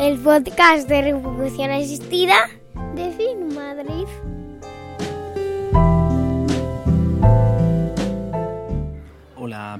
El podcast de reproducción asistida de Fit Madrid.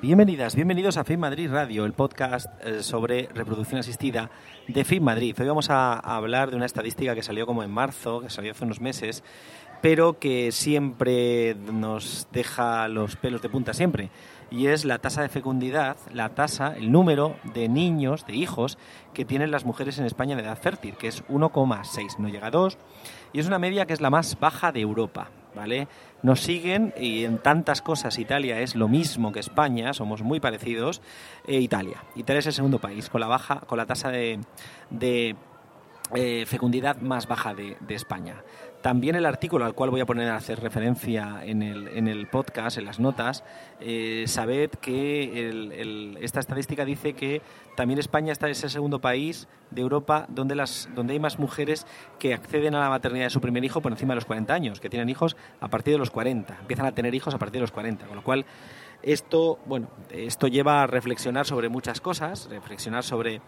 Bienvenidas, bienvenidos a FIM Madrid Radio, el podcast eh, sobre reproducción asistida de FIM Madrid. Hoy vamos a, a hablar de una estadística que salió como en marzo, que salió hace unos meses, pero que siempre nos deja los pelos de punta siempre. Y es la tasa de fecundidad, la tasa, el número de niños, de hijos que tienen las mujeres en España de edad fértil, que es 1,6, no llega a 2, y es una media que es la más baja de Europa. ¿Vale? Nos siguen y en tantas cosas Italia es lo mismo que España, somos muy parecidos. eh, Italia. Italia es el segundo país con la baja, con la tasa de, de, eh, fecundidad más baja de, España. También el artículo al cual voy a poner a hacer referencia en el, en el podcast, en las notas, eh, sabed que esta estadística dice que también España está es el segundo país de Europa donde, las, donde hay más mujeres que acceden a la maternidad de su primer hijo por encima de los 40 años, que tienen hijos a partir de los 40, empiezan a tener hijos a partir de los 40, con lo cual esto, bueno, esto lleva a reflexionar sobre muchas cosas, reflexionar sobre,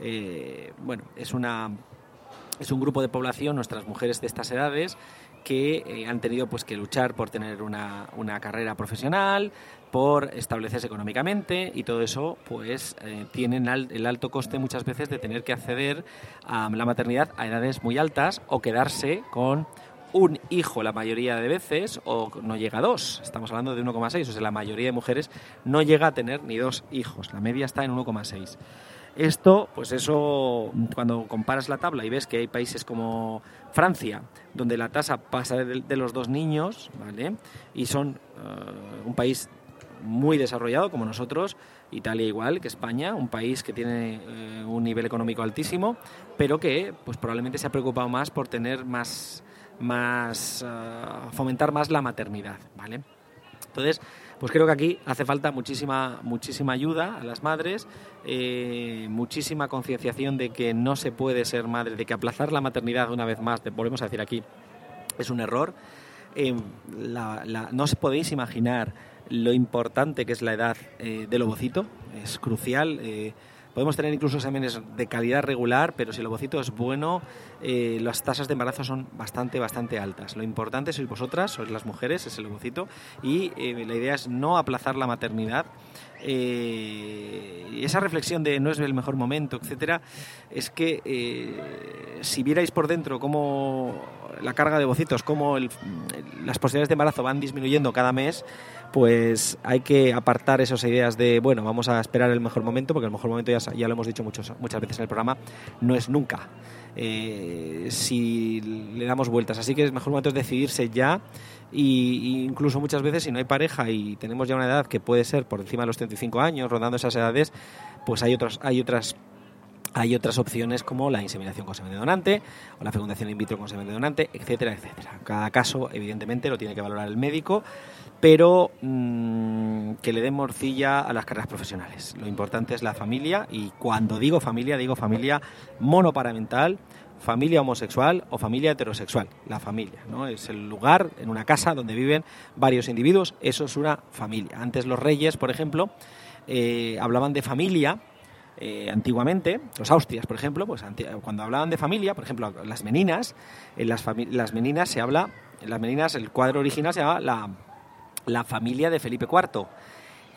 eh, bueno, es una es un grupo de población, nuestras mujeres de estas edades, que eh, han tenido pues que luchar por tener una, una carrera profesional, por establecerse económicamente y todo eso pues eh, tienen al- el alto coste muchas veces de tener que acceder a la maternidad a edades muy altas o quedarse con un hijo la mayoría de veces o no llega a dos. Estamos hablando de 1,6, o sea, la mayoría de mujeres no llega a tener ni dos hijos. La media está en 1,6. Esto, pues eso, cuando comparas la tabla y ves que hay países como Francia, donde la tasa pasa de, los dos niños, ¿vale? Y son eh, un país muy desarrollado como nosotros, Italia igual que España, un país que tiene eh, un nivel económico altísimo, pero que pues probablemente se ha preocupado más por tener más, más eh, fomentar más la maternidad, ¿vale? Entonces, pues creo que aquí hace falta muchísima, muchísima ayuda a las madres, eh, muchísima concienciación de que no se puede ser madre, de que aplazar la maternidad una vez más, volvemos a decir aquí, es un error. Eh, no os podéis imaginar lo importante que es la edad eh, del ovocito, es crucial. Podemos tener incluso exámenes de calidad regular, pero si el ovocito es bueno, eh, las tasas de embarazo son bastante, bastante altas. Lo importante sois vosotras, sois las mujeres, es el ovocito, y eh, la idea es no aplazar la maternidad. Eh, esa reflexión de no es el mejor momento, etcétera, es que eh, si vierais por dentro cómo la carga de ovocitos, cómo el- las posibilidades de embarazo van disminuyendo cada mes, pues hay que apartar esas ideas de, bueno, vamos a esperar el mejor momento, porque el mejor momento ya, ya lo hemos dicho muchos, muchas veces en el programa, no es nunca. Eh, si le damos vueltas. Así que el mejor momento es decidirse ya y, incluso muchas veces si no hay pareja y tenemos ya una edad que puede ser por encima de los 35 años, rondando esas edades, pues hay otras, hay otras hay otras opciones como la inseminación con semen donante o la fecundación in vitro con semen donante, etcétera, etcétera. Cada caso, evidentemente, lo tiene que valorar el médico, pero mm, que le den morcilla a las carreras profesionales. Lo importante es la familia y cuando digo familia, digo familia monoparental, familia homosexual o familia heterosexual. La familia, ¿no? Es el lugar en una casa donde viven varios individuos, eso es una familia. Antes los reyes, por ejemplo, eh, hablaban de familia eh, antiguamente, los austrias, por ejemplo, pues cuando hablaban de familia, por ejemplo, las meninas, en las, las meninas se habla, en las meninas el cuadro original se llama la, la familia de Felipe IV.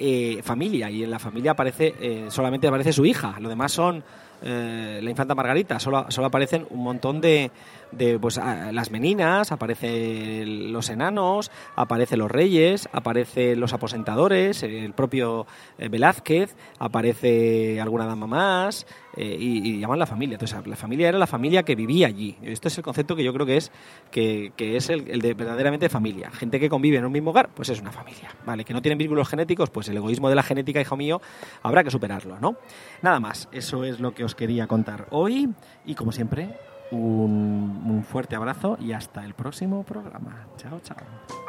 Eh, familia, y en la familia aparece eh, solamente aparece su hija, lo demás son eh, la infanta Margarita, solo, solo aparecen un montón de, de pues, las meninas, aparecen los enanos, aparecen los reyes, aparecen los aposentadores, el propio eh, Velázquez, aparece alguna dama más eh, y, llaman la familia. Entonces, la familia era la familia que vivía allí. Esto es el concepto que yo creo que es, que, es el, de verdaderamente familia. Gente que convive en un mismo hogar, pues es una familia. ¿vale? Que no tienen vínculos genéticos, pues el egoísmo de la genética, hijo mío, habrá que superarlo. ¿no? Nada más, eso es lo que os quería contar hoy y como siempre un, un fuerte abrazo y hasta el próximo programa. Chao, chao.